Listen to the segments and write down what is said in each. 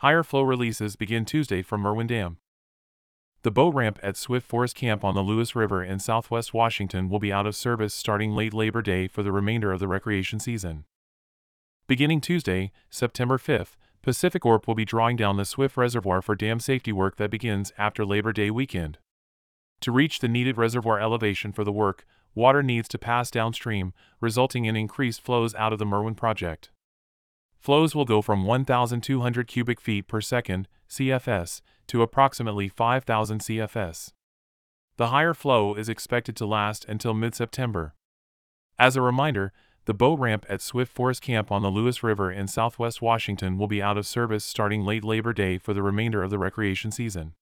Higher flow releases begin Tuesday from Merwin Dam. The boat ramp at Swift Forest Camp on the Lewis River in southwest Washington will be out of service starting late Labor Day for the remainder of the recreation season. Beginning Tuesday, September 5th, PacifiCorp will be drawing down the Swift Reservoir for dam safety work that begins after Labor Day weekend. To reach the needed reservoir elevation for the work, water needs to pass downstream, resulting in increased flows out of the Merwin project. Flows will go from 1,200 cubic feet per second, CFS, to approximately 5,000 CFS. The higher flow is expected to last until mid September. As a reminder, the boat ramp at Swift Forest Camp on the Lewis River in southwest Washington will be out of service starting late Labor Day for the remainder of the recreation season.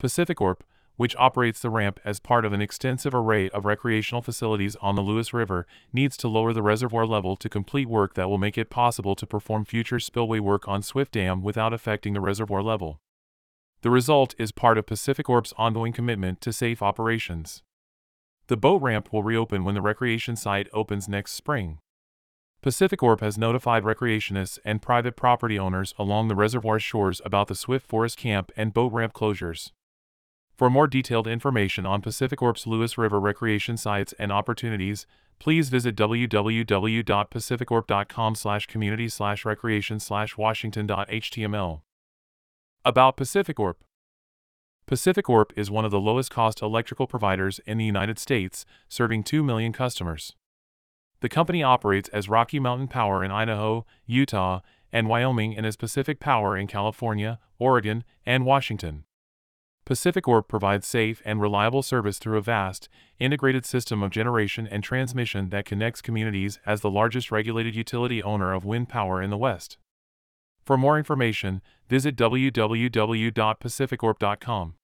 PacifiCorp, which operates the ramp as part of an extensive array of recreational facilities on the Lewis River, needs to lower the reservoir level to complete work that will make it possible to perform future spillway work on Swift Dam without affecting the reservoir level. The result is part of PacifiCorp's ongoing commitment to safe operations. The boat ramp will reopen when the recreation site opens next spring. PacifiCorp has notified recreationists and private property owners along the reservoir shores about the Swift Forest Camp and boat ramp closures. For more detailed information on PacifiCorp's Lewis River recreation sites and opportunities, please visit www.pacificorp.com slash community slash recreation slash washington.html. About PacifiCorp PacifiCorp is one of the lowest cost electrical providers in the United States, serving 2 million customers. The company operates as Rocky Mountain Power in Idaho, Utah, and Wyoming and as Pacific Power in California, Oregon, and Washington. PacifiCorp provides safe and reliable service through a vast, integrated system of generation and transmission that connects communities as the largest regulated utility owner of wind power in the West. For more information, visit www.pacificorp.com.